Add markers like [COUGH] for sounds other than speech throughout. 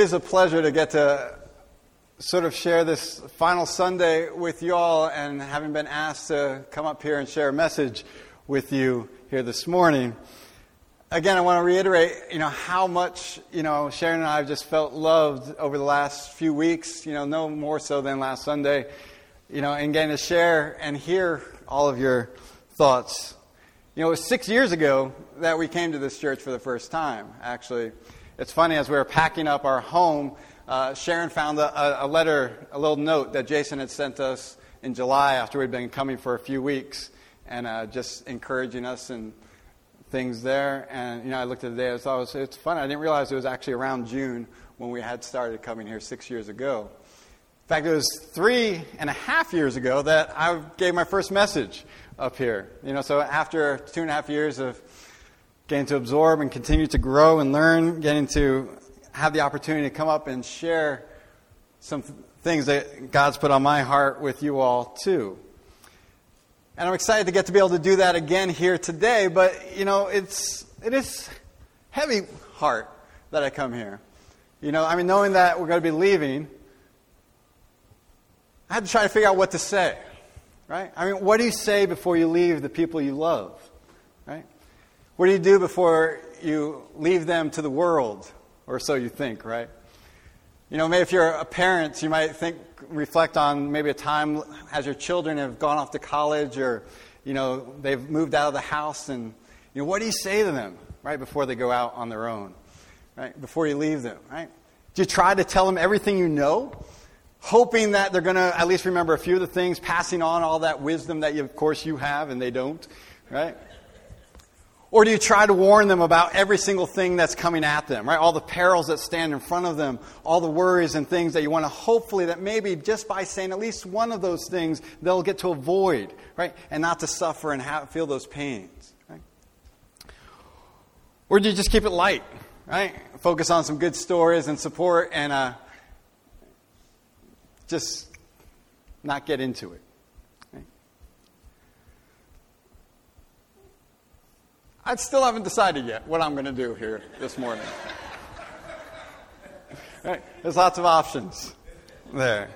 it is a pleasure to get to sort of share this final Sunday with you all and having been asked to come up here and share a message with you here this morning. Again, I want to reiterate, you know, how much, you know, Sharon and I have just felt loved over the last few weeks, you know, no more so than last Sunday, you know, and getting to share and hear all of your thoughts. You know, it was six years ago that we came to this church for the first time, actually. It's funny, as we were packing up our home, uh, Sharon found a, a, letter, a little note that Jason had sent us in July after we'd been coming for a few weeks and uh, just encouraging us and things there. And, you know, I looked at the day, I thought it was, it's funny. I didn't realize it was actually around June when we had started coming here six years ago. In fact, it was three and a half years ago that I gave my first message up here. You know, so after two and a half years of getting to absorb and continue to grow and learn, getting to have the opportunity to come up and share some things that God's put on my heart with you all, too. And I'm excited to get to be able to do that again here today, but, you know, it's, it is heavy heart that I come here. You know, I mean, knowing that we're going to be leaving, I had to try to figure out what to say, right? I mean, what do you say before you leave the people you love? What do you do before you leave them to the world? Or so you think, right? You know, maybe if you're a parent, you might think, reflect on maybe a time as your children have gone off to college or, you know, they've moved out of the house and, you know, what do you say to them, right, before they go out on their own, right, before you leave them, right? Do you try to tell them everything you know, hoping that they're going to at least remember a few of the things, passing on all that wisdom that, you, of course, you have and they don't, right? Or do you try to warn them about every single thing that's coming at them, right? All the perils that stand in front of them, all the worries and things that you want to hopefully that maybe just by saying at least one of those things, they'll get to avoid, right? And not to suffer and have, feel those pains, right? Or do you just keep it light, right? Focus on some good stories and support and uh, just not get into it. I still haven't decided yet what I'm going to do here this morning. [LAUGHS] right? There's lots of options there.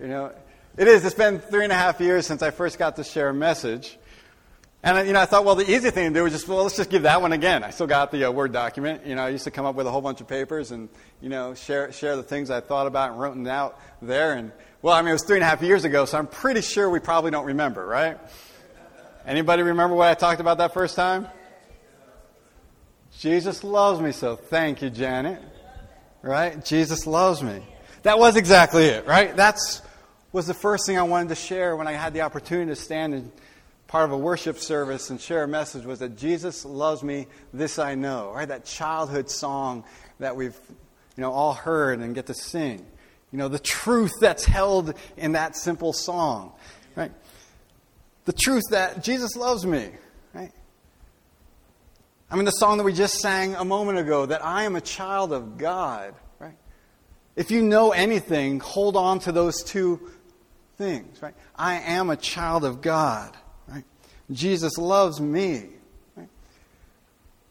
You know, it is. It's been three and a half years since I first got to share a message. And, you know, I thought, well, the easy thing to do was just, well, let's just give that one again. I still got the uh, Word document. You know, I used to come up with a whole bunch of papers and, you know, share, share the things I thought about and wrote them out there. And, well, I mean, it was three and a half years ago, so I'm pretty sure we probably don't remember, right? Anybody remember what I talked about that first time? Jesus loves me so. Thank you, Janet. Right? Jesus loves me. That was exactly it, right? That's was the first thing I wanted to share when I had the opportunity to stand in part of a worship service and share a message was that Jesus loves me, this I know. Right? That childhood song that we've you know all heard and get to sing. You know, the truth that's held in that simple song. Right? The truth that Jesus loves me. I mean, the song that we just sang a moment ago, that I am a child of God, right? If you know anything, hold on to those two things, right? I am a child of God, right? Jesus loves me. Right?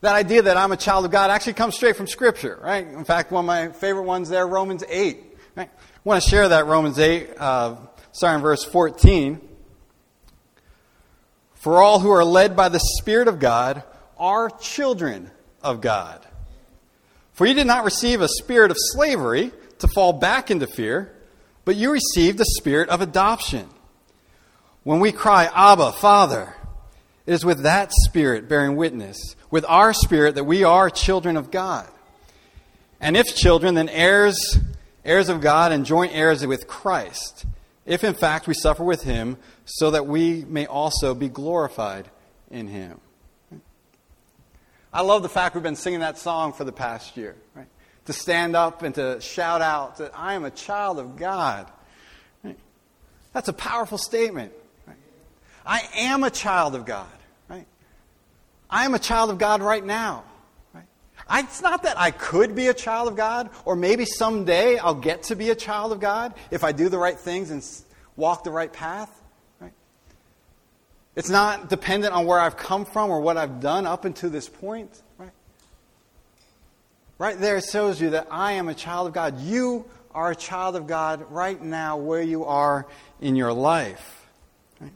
That idea that I'm a child of God actually comes straight from Scripture, right? In fact, one of my favorite ones there, Romans 8. Right? I want to share that, Romans 8, uh, starting verse 14. For all who are led by the Spirit of God are children of God. For you did not receive a spirit of slavery to fall back into fear, but you received the spirit of adoption. When we cry, Abba, Father, it is with that spirit bearing witness, with our spirit, that we are children of God. And if children, then heirs, heirs of God and joint heirs with Christ, if in fact we suffer with him, so that we may also be glorified in him. I love the fact we've been singing that song for the past year, right? To stand up and to shout out that I am a child of God. Right? That's a powerful statement. Right? I am a child of God. Right? I am a child of God right now. I, it's not that I could be a child of God, or maybe someday I'll get to be a child of God if I do the right things and walk the right path. It's not dependent on where I've come from or what I've done up until this point. Right? Right there it shows you that I am a child of God. You are a child of God right now where you are in your life. Right?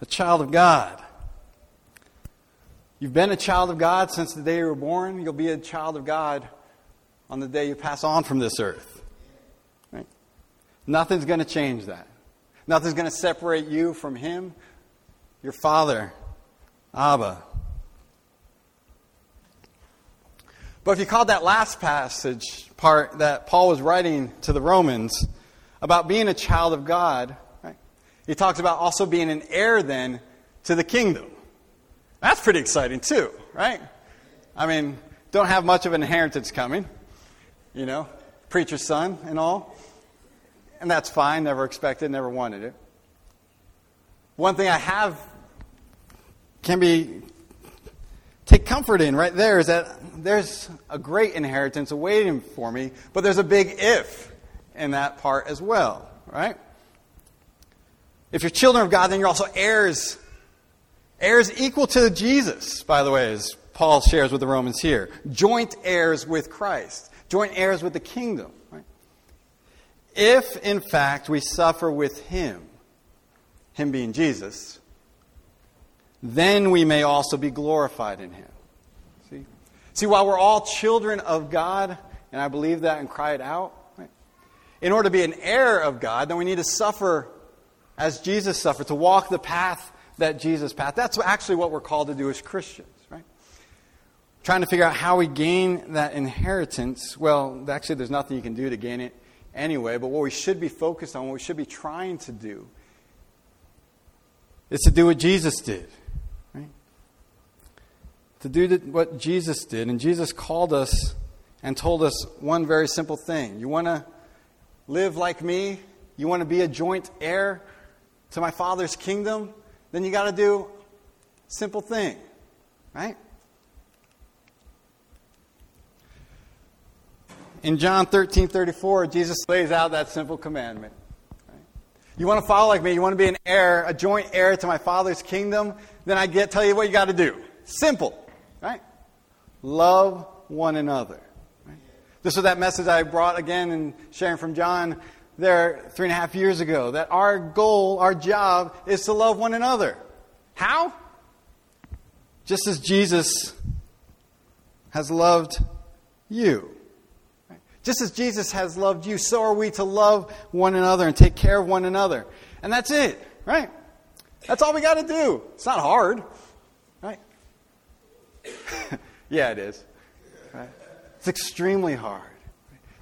A child of God. You've been a child of God since the day you were born. You'll be a child of God on the day you pass on from this earth. Right? Nothing's going to change that. Nothing's going to separate you from Him, your Father, Abba. But if you caught that last passage part that Paul was writing to the Romans about being a child of God, right, he talks about also being an heir then to the kingdom. That's pretty exciting too, right? I mean, don't have much of an inheritance coming, you know, preacher's son and all. And that's fine, never expected, never wanted it. One thing I have can be take comfort in right there is that there's a great inheritance awaiting for me, but there's a big if in that part as well, right? If you're children of God, then you're also heirs. Heirs equal to Jesus, by the way, as Paul shares with the Romans here. Joint heirs with Christ, joint heirs with the kingdom. Right? If, in fact, we suffer with him, him being Jesus, then we may also be glorified in him. See? See, while we're all children of God, and I believe that and cry it out, right? in order to be an heir of God, then we need to suffer as Jesus suffered, to walk the path that Jesus path. That's actually what we're called to do as Christians, right? Trying to figure out how we gain that inheritance. Well, actually, there's nothing you can do to gain it anyway, but what we should be focused on, what we should be trying to do, is to do what Jesus did to do what Jesus did. And Jesus called us and told us one very simple thing. You want to live like me? You want to be a joint heir to my Father's kingdom? Then you got to do simple thing, right? In John 13 34, Jesus lays out that simple commandment. You want to follow like me? You want to be an heir, a joint heir to my Father's kingdom? Then I get tell you what you got to do. Simple. Right? Love one another. Right? This was that message I brought again and sharing from John there three and a half years ago that our goal, our job, is to love one another. How? Just as Jesus has loved you. Just as Jesus has loved you, so are we to love one another and take care of one another. And that's it, right? That's all we got to do. It's not hard. [LAUGHS] yeah, it is. Right? It's extremely hard.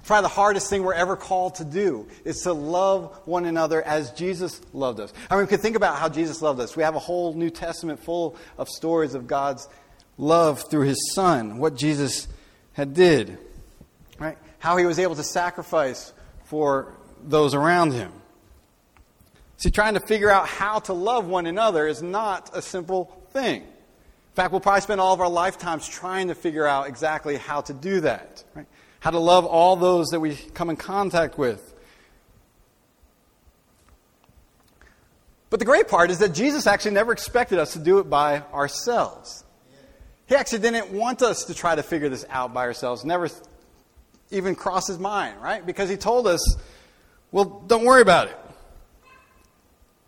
Probably the hardest thing we're ever called to do is to love one another as Jesus loved us. I mean, we could think about how Jesus loved us. We have a whole New Testament full of stories of God's love through his son, what Jesus had did, right? How he was able to sacrifice for those around him. See, trying to figure out how to love one another is not a simple thing. In fact, we'll probably spend all of our lifetimes trying to figure out exactly how to do that, right? How to love all those that we come in contact with. But the great part is that Jesus actually never expected us to do it by ourselves. He actually didn't want us to try to figure this out by ourselves. Never even crossed his mind, right? Because he told us, well, don't worry about it.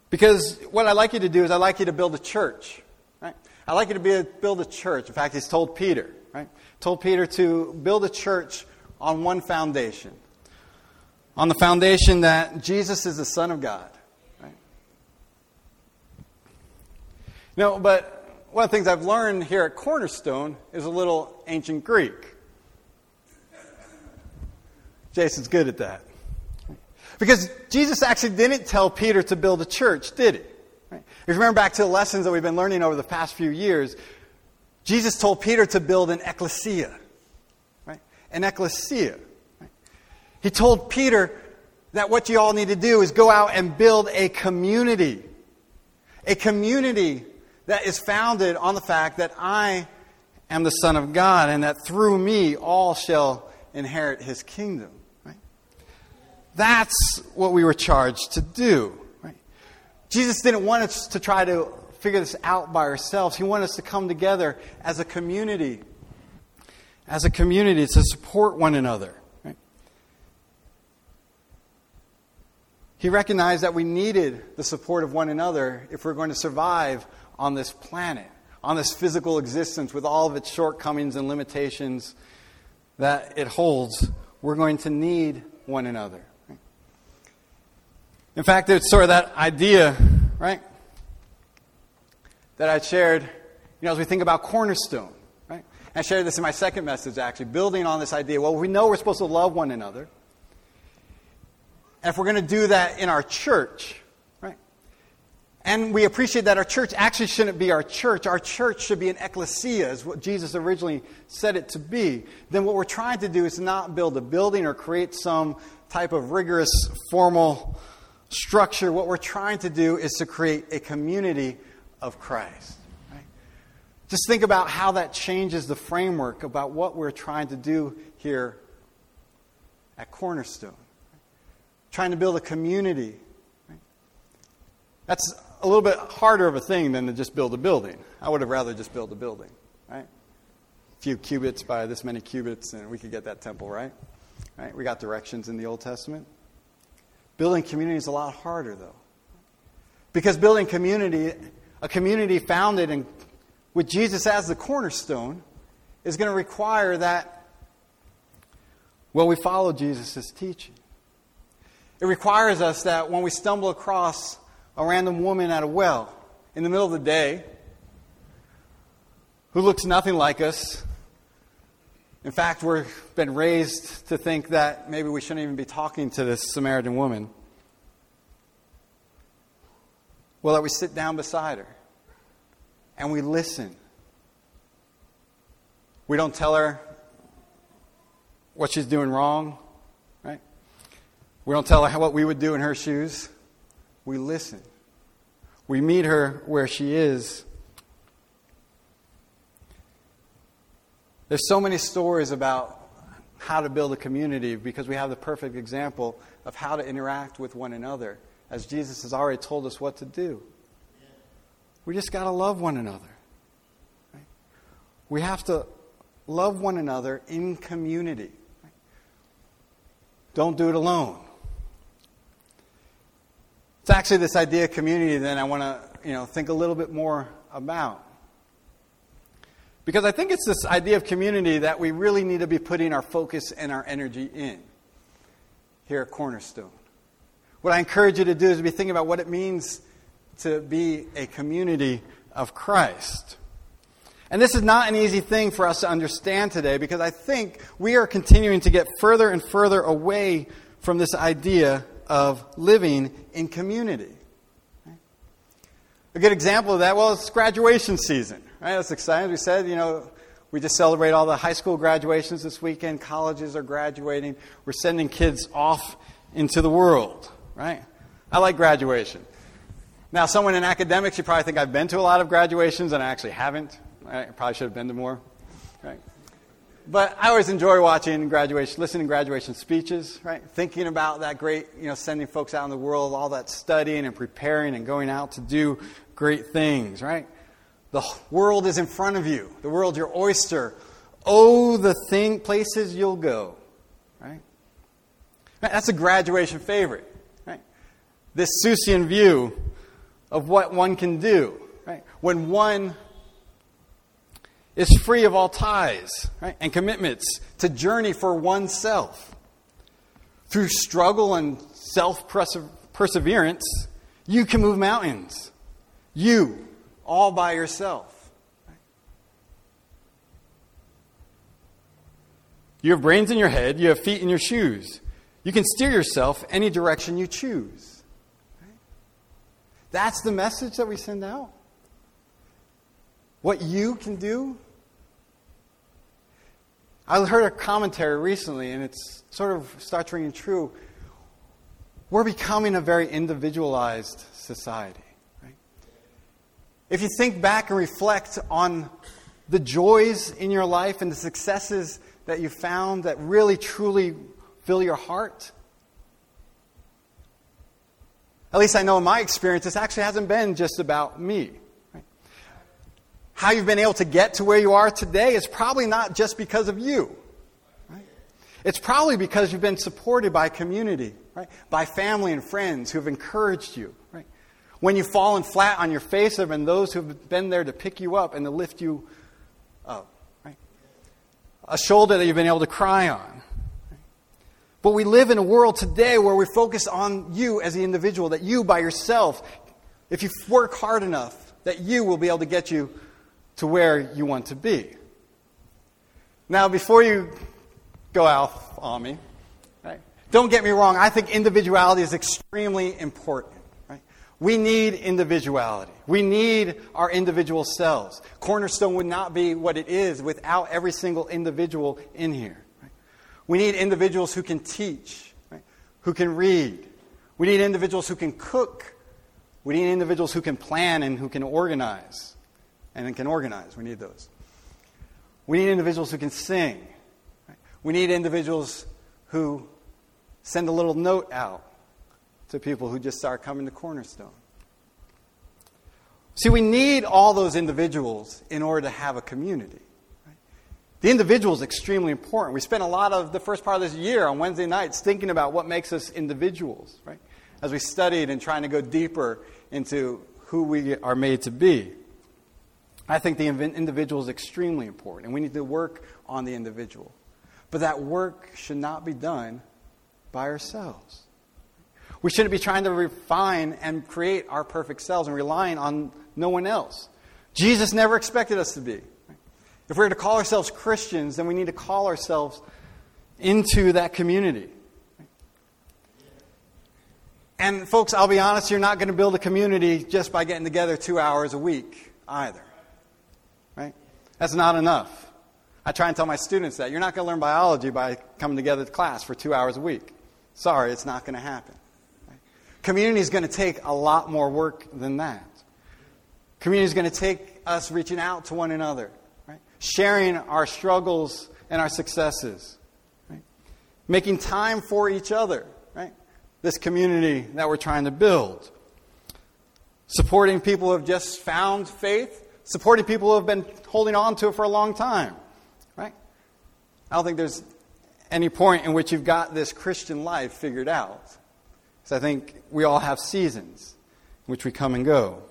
Because what I'd like you to do is I'd like you to build a church. I'd like you to be, build a church. In fact, he's told Peter, right? Told Peter to build a church on one foundation. On the foundation that Jesus is the Son of God. Right? No, but one of the things I've learned here at Cornerstone is a little ancient Greek. Jason's good at that. Because Jesus actually didn't tell Peter to build a church, did he? Right? If you remember back to the lessons that we've been learning over the past few years, Jesus told Peter to build an ecclesia. Right? An ecclesia. Right? He told Peter that what you all need to do is go out and build a community. A community that is founded on the fact that I am the Son of God and that through me all shall inherit his kingdom. Right? That's what we were charged to do. Jesus didn't want us to try to figure this out by ourselves. He wanted us to come together as a community as a community to support one another. Right? He recognized that we needed the support of one another if we're going to survive on this planet, on this physical existence with all of its shortcomings and limitations that it holds. We're going to need one another. In fact, it's sort of that idea, right, that I shared, you know, as we think about Cornerstone. Right? I shared this in my second message, actually, building on this idea. Well, we know we're supposed to love one another. And if we're going to do that in our church, right? And we appreciate that our church actually shouldn't be our church. Our church should be an ecclesia, is what Jesus originally said it to be. Then what we're trying to do is not build a building or create some type of rigorous, formal structure. What we're trying to do is to create a community of Christ. Just think about how that changes the framework about what we're trying to do here at Cornerstone. Trying to build a community. That's a little bit harder of a thing than to just build a building. I would have rather just built a building, right? A few cubits by this many cubits, and we could get that temple, right? Right? We got directions in the Old Testament. Building community is a lot harder, though. Because building community, a community founded in with Jesus as the cornerstone is going to require that, well, we follow Jesus' teaching. It requires us that when we stumble across a random woman at a well in the middle of the day who looks nothing like us, in fact, we've been raised to think that maybe we shouldn't even be talking to this Samaritan woman. Well, that we sit down beside her and we listen. We don't tell her what she's doing wrong, right? We don't tell her what we would do in her shoes. We listen. We meet her where she is. There's so many stories about how to build a community because we have the perfect example of how to interact with one another, as Jesus has already told us what to do. We just got to love one another. Right? We have to love one another in community. Right? Don't do it alone. It's actually this idea of community that I want to you know, think a little bit more about. Because I think it's this idea of community that we really need to be putting our focus and our energy in here at Cornerstone. What I encourage you to do is to be thinking about what it means to be a community of Christ. And this is not an easy thing for us to understand today because I think we are continuing to get further and further away from this idea of living in community. A good example of that, well, it's graduation season. Right? That's exciting. As we said, you know, we just celebrate all the high school graduations this weekend. Colleges are graduating. We're sending kids off into the world, right? I like graduation. Now, someone in academics, you probably think I've been to a lot of graduations, and I actually haven't. I probably should have been to more. Right? But I always enjoy watching graduation, listening to graduation speeches, right? Thinking about that great, you know, sending folks out in the world, all that studying and preparing and going out to do great things, right? The world is in front of you. The world's your oyster. Oh, the thing, places you'll go, right? That's a graduation favorite, right? This Seussian view of what one can do. Right? When one is free of all ties right? and commitments to journey for oneself. Through struggle and self perseverance, you can move mountains. You, all by yourself. You have brains in your head, you have feet in your shoes. You can steer yourself any direction you choose. That's the message that we send out. What you can do. I heard a commentary recently, and it's sort of starts ringing true. We're becoming a very individualized society. If you think back and reflect on the joys in your life and the successes that you found that really truly fill your heart, at least I know in my experience, this actually hasn't been just about me. Right? how you've been able to get to where you are today is probably not just because of you. Right? It's probably because you've been supported by community, right? by family and friends who have encouraged you. Right? When you've fallen flat on your face, there have been those who have been there to pick you up and to lift you up. Right? A shoulder that you've been able to cry on. But we live in a world today where we focus on you as the individual, that you by yourself, if you work hard enough, that you will be able to get you to where you want to be. Now, before you go off on me, right, don't get me wrong, I think individuality is extremely important. Right? We need individuality. We need our individual selves. Cornerstone would not be what it is without every single individual in here. We need individuals who can teach, right? who can read. We need individuals who can cook. We need individuals who can plan and who can organize. And can organize. We need those. We need individuals who can sing. Right? We need individuals who send a little note out to people who just start coming to Cornerstone. See, we need all those individuals in order to have a community. The individual is extremely important. We spent a lot of the first part of this year on Wednesday nights thinking about what makes us individuals, right? As we studied and trying to go deeper into who we are made to be. I think the individual is extremely important, and we need to work on the individual. But that work should not be done by ourselves. We shouldn't be trying to refine and create our perfect selves and relying on no one else. Jesus never expected us to be. If we're to call ourselves Christians, then we need to call ourselves into that community. And, folks, I'll be honest, you're not going to build a community just by getting together two hours a week either. Right? That's not enough. I try and tell my students that. You're not going to learn biology by coming together to class for two hours a week. Sorry, it's not going to happen. Community is going to take a lot more work than that. Community is going to take us reaching out to one another right? sharing our struggles and our successes, right? making time for each other, right? This community that we're trying to build. Supporting people who have just found faith, supporting people who have been holding on to it for a long time, right? I don't think there's any point in which you've got this Christian life figured out. I think we all have seasons in which we come and go.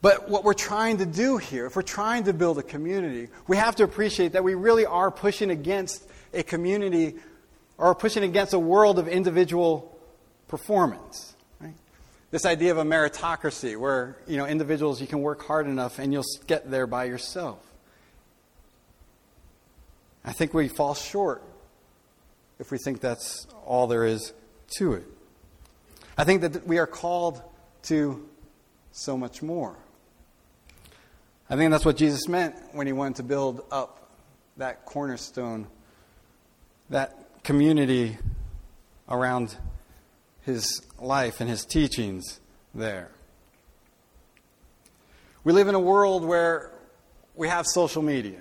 But what we're trying to do here, if we're trying to build a community, we have to appreciate that we really are pushing against a community or pushing against a world of individual performance. This idea of a meritocracy where you know, individuals, you can work hard enough and you'll get there by yourself. I think we fall short if we think that's all there is to it. I think that we are called to so much more. I think that's what Jesus meant when he wanted to build up that cornerstone, that community around his life and his teachings there. We live in a world where we have social media.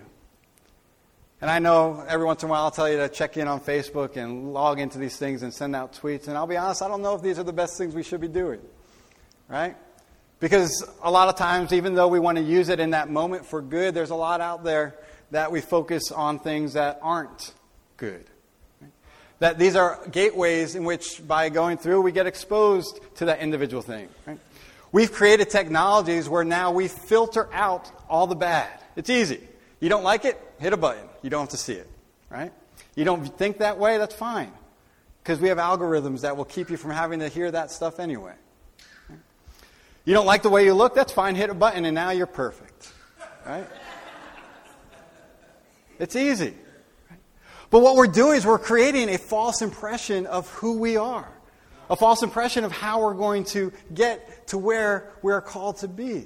And I know every once in a while I'll tell you to check in on Facebook and log into these things and send out tweets. And I'll be honest, I don't know if these are the best things we should be doing. Right? Because a lot of times, even though we want to use it in that moment for good, there's a lot out there that we focus on things that aren't good. That these are gateways in which, by going through, we get exposed to that individual thing. Right? We've created technologies where now we filter out all the bad. It's easy. You don't like it? Hit a button. You don't have to see it. Right? You don't think that way? That's fine. Because we have algorithms that will keep you from having to hear that stuff anyway. You don't like the way you look? That's fine. Hit a button and now you're perfect. Right? It's easy. But what we're doing is we're creating a false impression of who we are, a false impression of how we're going to get to where we're called to be.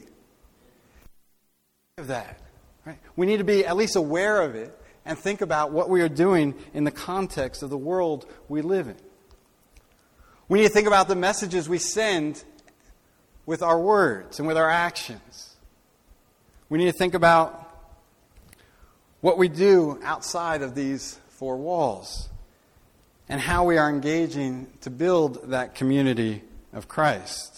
Of that, right? We need to be at least aware of it and think about what we are doing in the context of the world we live in. We need to think about the messages we send with our words and with our actions. We need to think about what we do outside of these four walls and how we are engaging to build that community of Christ.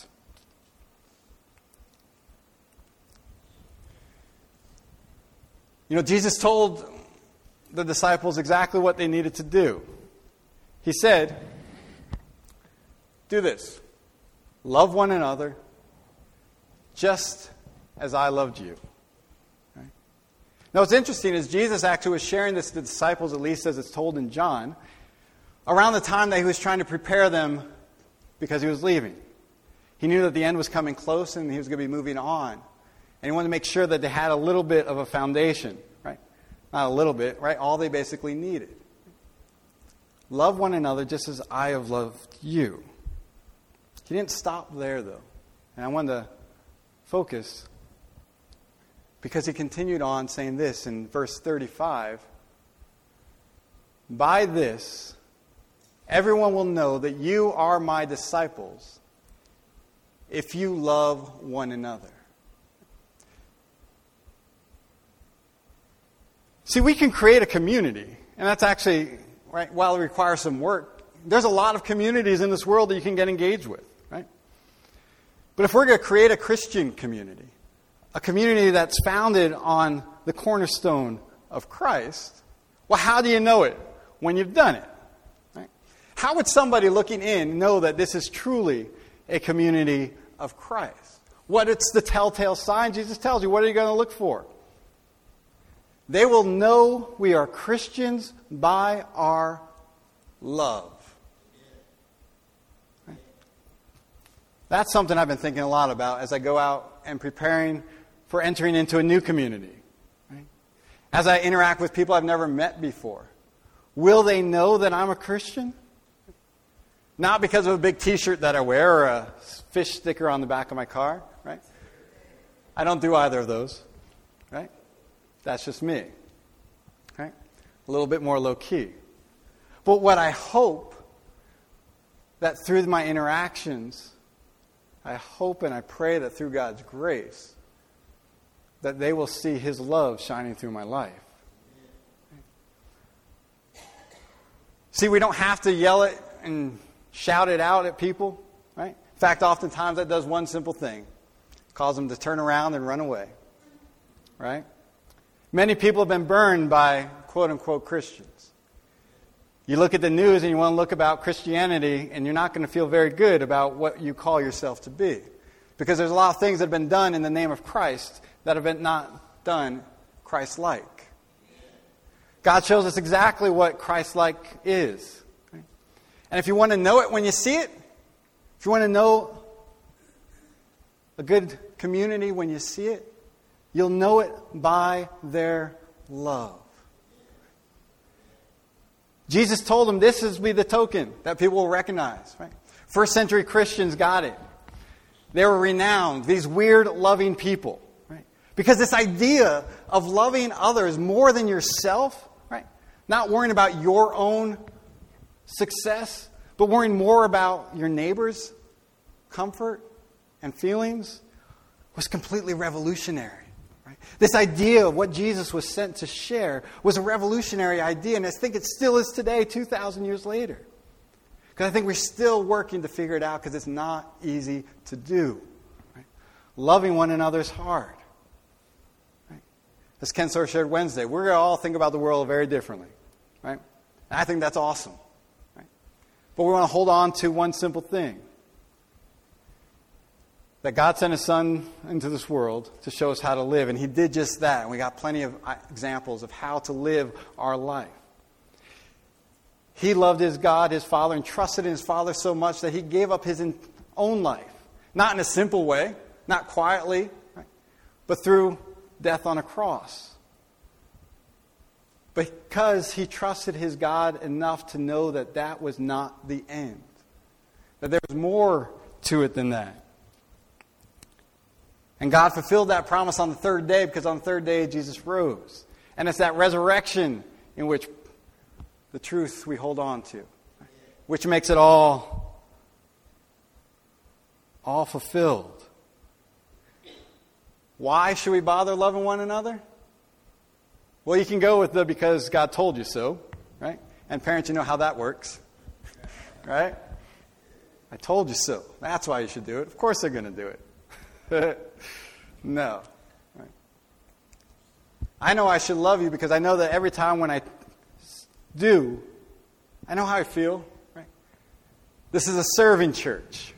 You know, Jesus told the disciples exactly what they needed to do. He said, Do this love one another just as I loved you. Now, what's interesting is Jesus actually was sharing this to the disciples, at least as it's told in John, around the time that he was trying to prepare them because he was leaving. He knew that the end was coming close and he was going to be moving on. And he wanted to make sure that they had a little bit of a foundation, right? Not a little bit, right? All they basically needed. Love one another just as I have loved you. He didn't stop there, though. And I wanted to focus because he continued on saying this in verse 35 By this, everyone will know that you are my disciples if you love one another. See, we can create a community, and that's actually, right, while it requires some work, there's a lot of communities in this world that you can get engaged with, right? But if we're going to create a Christian community, a community that's founded on the cornerstone of Christ, well, how do you know it when you've done it? Right? How would somebody looking in know that this is truly a community of Christ? What it's the telltale sign Jesus tells you. What are you going to look for? They will know we are Christians by our love. That's something I've been thinking a lot about as I go out and preparing for entering into a new community. As I interact with people I've never met before, will they know that I'm a Christian? Not because of a big t shirt that I wear or a fish sticker on the back of my car, right? I don't do either of those, right? That's just me. Right? A little bit more low key. But what I hope that through my interactions, I hope and I pray that through God's grace, that they will see His love shining through my life. See, we don't have to yell it and shout it out at people, right? In fact, oftentimes that does one simple thing cause them to turn around and run away, right? Many people have been burned by quote unquote Christians. You look at the news and you want to look about Christianity, and you're not going to feel very good about what you call yourself to be. Because there's a lot of things that have been done in the name of Christ that have been not done Christ like. God shows us exactly what Christ like is. And if you want to know it when you see it, if you want to know a good community when you see it, You'll know it by their love. Jesus told them this is be the token that people will recognize. Right? First century Christians got it. They were renowned, these weird, loving people. Right? Because this idea of loving others more than yourself, right? Not worrying about your own success, but worrying more about your neighbor's comfort and feelings was completely revolutionary. This idea of what Jesus was sent to share was a revolutionary idea, and I think it still is today, 2,000 years later. Because I think we're still working to figure it out because it's not easy to do. Right? Loving one another is hard. Right? As Ken Sore shared Wednesday, we're going to all think about the world very differently. Right? And I think that's awesome. Right? But we want to hold on to one simple thing that God sent His Son into this world to show us how to live, and He did just that. And we got plenty of uh, examples of how to live our life. He loved His God, His Father, and trusted in His Father so much that He gave up His own life. Not in a simple way, not quietly, right? but through death on a cross. Because He trusted His God enough to know that that was not the end, that there was more to it than that. And God fulfilled that promise on the third day because on the third day Jesus rose. And it's that resurrection in which the truth we hold on to, which makes it all, all fulfilled. Why should we bother loving one another? Well, you can go with the because God told you so, right? And parents, you know how that works, [LAUGHS] right? I told you so. That's why you should do it. Of course they're going to do it. [LAUGHS] no. I know I should love you because I know that every time when I do, I know how I feel. Right? This is a serving church.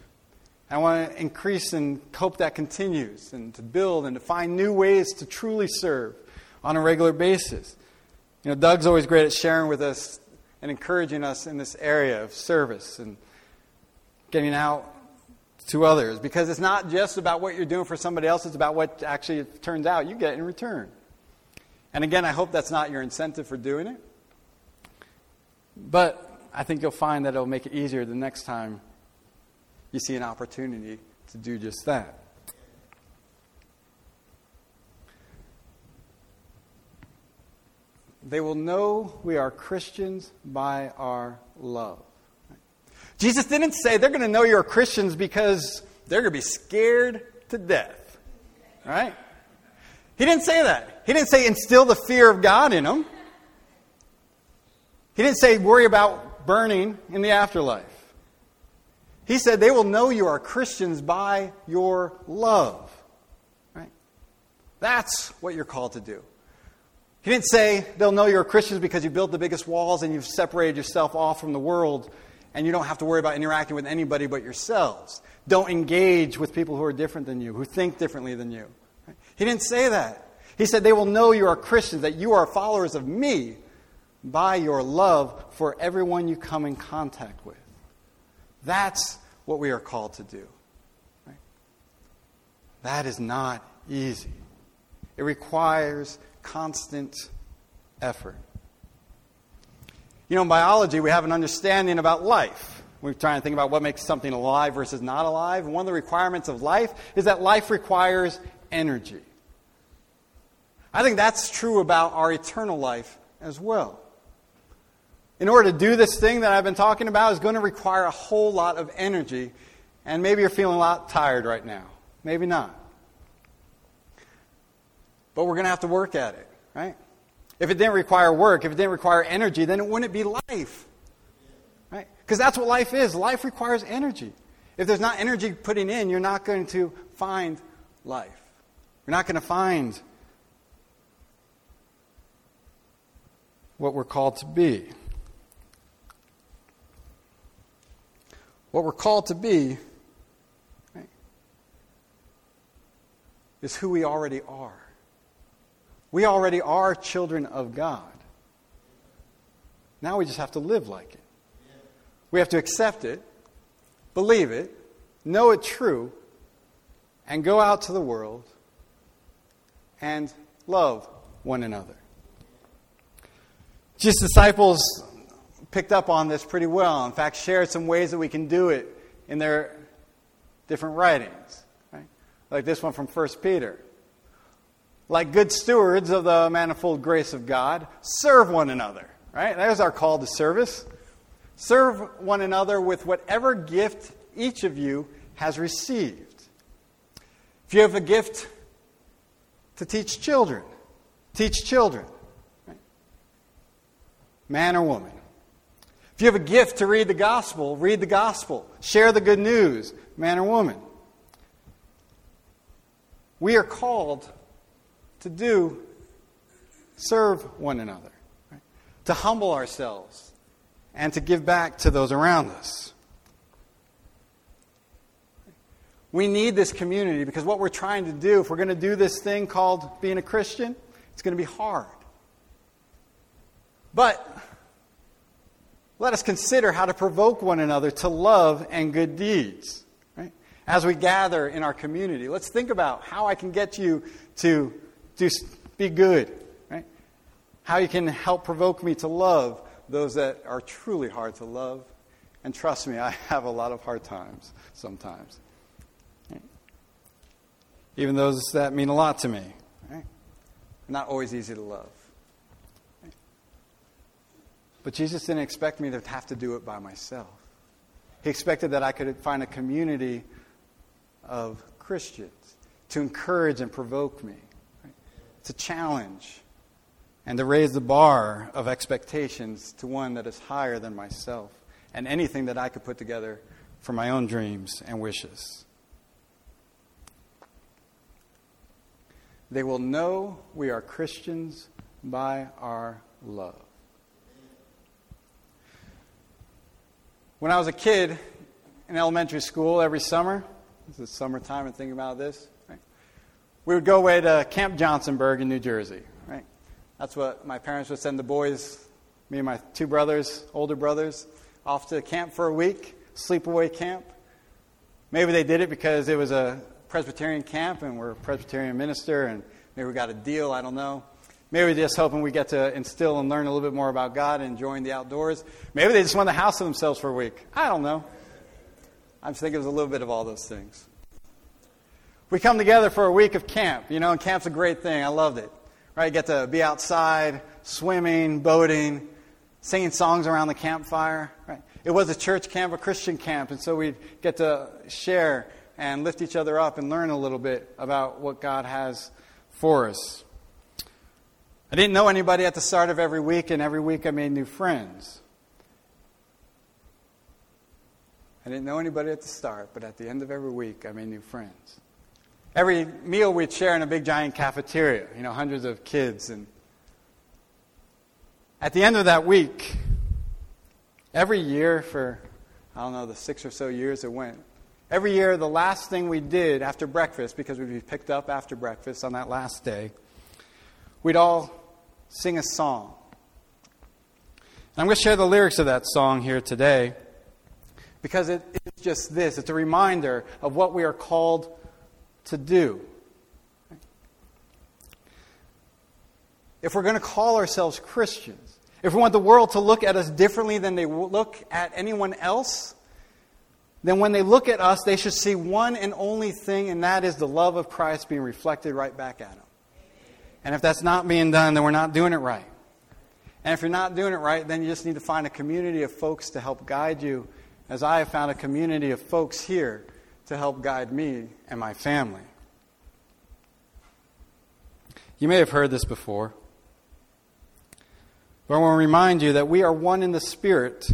I want to increase and hope that continues and to build and to find new ways to truly serve on a regular basis. You know, Doug's always great at sharing with us and encouraging us in this area of service and getting out to others because it's not just about what you're doing for somebody else, it's about what actually turns out you get in return. And again, I hope that's not your incentive for doing it. But I think you'll find that it'll make it easier the next time you see an opportunity to do just that. They will know we are Christians by our love. Jesus didn't say they're going to know you're Christians because they're going to be scared to death. Right? He didn't say that. He didn't say instill the fear of God in them. He didn't say worry about burning in the afterlife. He said they will know you are Christians by your love. Right? That's what you're called to do. He didn't say they'll know you're Christians because you built the biggest walls and you've separated yourself off from the world and you don't have to worry about interacting with anybody but yourselves. Don't engage with people who are different than you, who think differently than you. He didn't say that. He said they will know you are Christians, that you are followers of me by your love for everyone you come in contact with. That's what we are called to do. That is not easy. It requires constant effort. You know, in biology, we have an understanding about life. We're trying to think about what makes something alive versus not alive. One of the requirements of life is that life requires energy. I think that's true about our eternal life as well. In order to do this thing that I've been talking about is going to require a whole lot of energy. And maybe you're feeling a lot tired right now. Maybe not. But we're going to have to work at it, right? If it didn't require work, if it didn't require energy, then it wouldn't be life. Right? Because that's what life is. Life requires energy. If there's not energy putting in, you're not going to find life. You're not going to find what we're called to be. What we're called to be right, is who we already are. We already are children of God. Now we just have to live like it. We have to accept it, believe it, know it true, and go out to the world and love one another. Jesus' disciples picked up on this pretty well. In fact, shared some ways that we can do it in their different writings. Right? Like this one from 1 Peter like good stewards of the manifold grace of God, serve one another. Right? There's our call to service. Serve one another with whatever gift each of you has received. If you have a gift to teach children, teach children. Right? Man or woman. If you have a gift to read the gospel, read the gospel. Share the good news, man or woman. We are called to do serve one another, right? to humble ourselves, and to give back to those around us. We need this community because what we're trying to do, if we're going to do this thing called being a Christian, it's going to be hard. But let us consider how to provoke one another to love and good deeds. Right? As we gather in our community, let's think about how I can get you to do, be good, right? How you can help provoke me to love those that are truly hard to love. And trust me, I have a lot of hard times sometimes. Right? Even those that mean a lot to me. Right? Not always easy to love. But Jesus didn't expect me to have to do it by myself. He expected that I could find a community of Christians to encourage and provoke me to challenge and to raise the bar of expectations to one that is higher than myself and anything that I could put together for my own dreams and wishes. They will know we are Christians by our love. When I was a kid in elementary school every summer, this is summertime and thinking about this? We would go away to Camp Johnsonburg in New Jersey. Right? That's what my parents would send the boys, me and my two brothers, older brothers, off to camp for a week, sleepaway camp. Maybe they did it because it was a Presbyterian camp and we're a Presbyterian minister and maybe we got a deal, I don't know. Maybe we're just hoping we get to instill and learn a little bit more about God and enjoying the outdoors. Maybe they just want the house to themselves for a week. I don't know. I'm just thinking it was a little bit of all those things. We come together for a week of camp, you know, and camp's a great thing. I loved it. Right? You Get to be outside, swimming, boating, singing songs around the campfire. Right? It was a church camp, a Christian camp, and so we'd get to share and lift each other up and learn a little bit about what God has for us. I didn't know anybody at the start of every week, and every week I made new friends. I didn't know anybody at the start, but at the end of every week I made new friends. Every meal we'd share in a big giant cafeteria, you know, hundreds of kids. And at the end of that week, every year for, I don't know, the six or so years it went, every year the last thing we did after breakfast, because we'd be picked up after breakfast on that last day, we'd all sing a song. And I'm going to share the lyrics of that song here today because it, it's just this it's a reminder of what we are called to do. If we're going to call ourselves Christians, if we want the world to look at us differently than they look at anyone else, then when they look at us, they should see one and only thing, and that is the love of Christ being reflected right back at them. And if that's not being done, then we're not doing it right. And if you're not doing it right, then you just need to find a community of folks to help guide you, as I have found a community of folks here to help guide me and my family. You may have heard this before, but I want to remind you that we are one in the Spirit,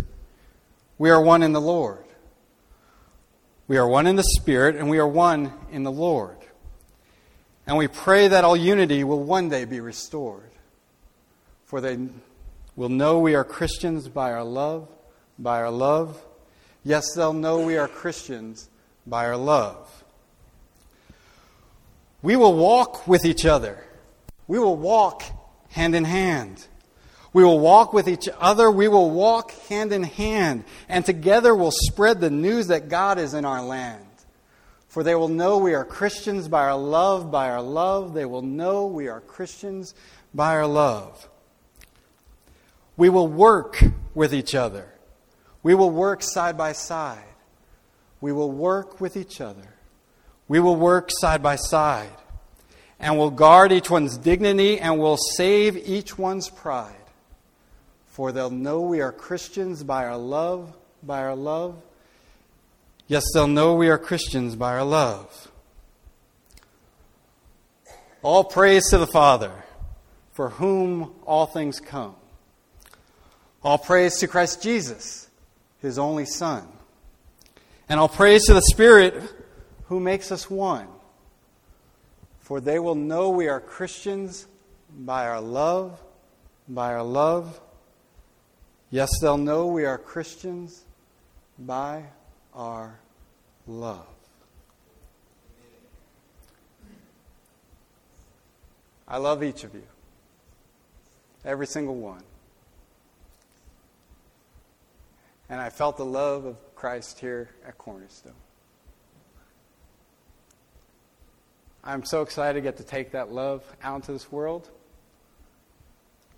we are one in the Lord. We are one in the Spirit, and we are one in the Lord. And we pray that all unity will one day be restored. For they will know we are Christians by our love, by our love. Yes, they'll know we are Christians by our love. We will walk with each other. We will walk hand in hand. We will walk with each other. We will walk hand in hand. And together we'll spread the news that God is in our land. For they will know we are Christians by our love, by our love. They will know we are Christians by our love. We will work with each other. We will work side by side. We will work with each other. We will work side by side. And will guard each one's dignity and will save each one's pride. For they'll know we are Christians by our love, by our love. Yes, they'll know we are Christians by our love. All praise to the Father, for whom all things come. All praise to Christ Jesus, his only Son and I'll praise to the Spirit who makes us one. For they will know we are Christians by our love, by our love. Yes, they'll know we are Christians by our love. I love each of you, every single one. And I felt the love of Christ here at Cornerstone. I'm so excited to get to take that love out into this world.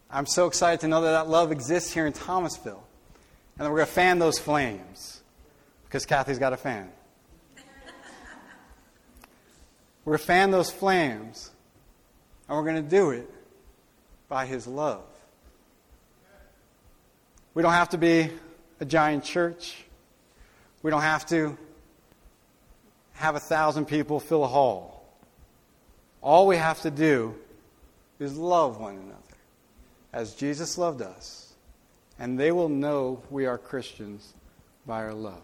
I'm so excited to know that that love exists here in Thomasville. And that we're going to fan those flames because Kathy's got a fan. [LAUGHS] we're going to fan those flames, and we're going to do it by His love. We don't have to be a giant church. We don't have to have a thousand people fill a hall. All we have to do is love one another as Jesus loved us, and they will know we are Christians by our love.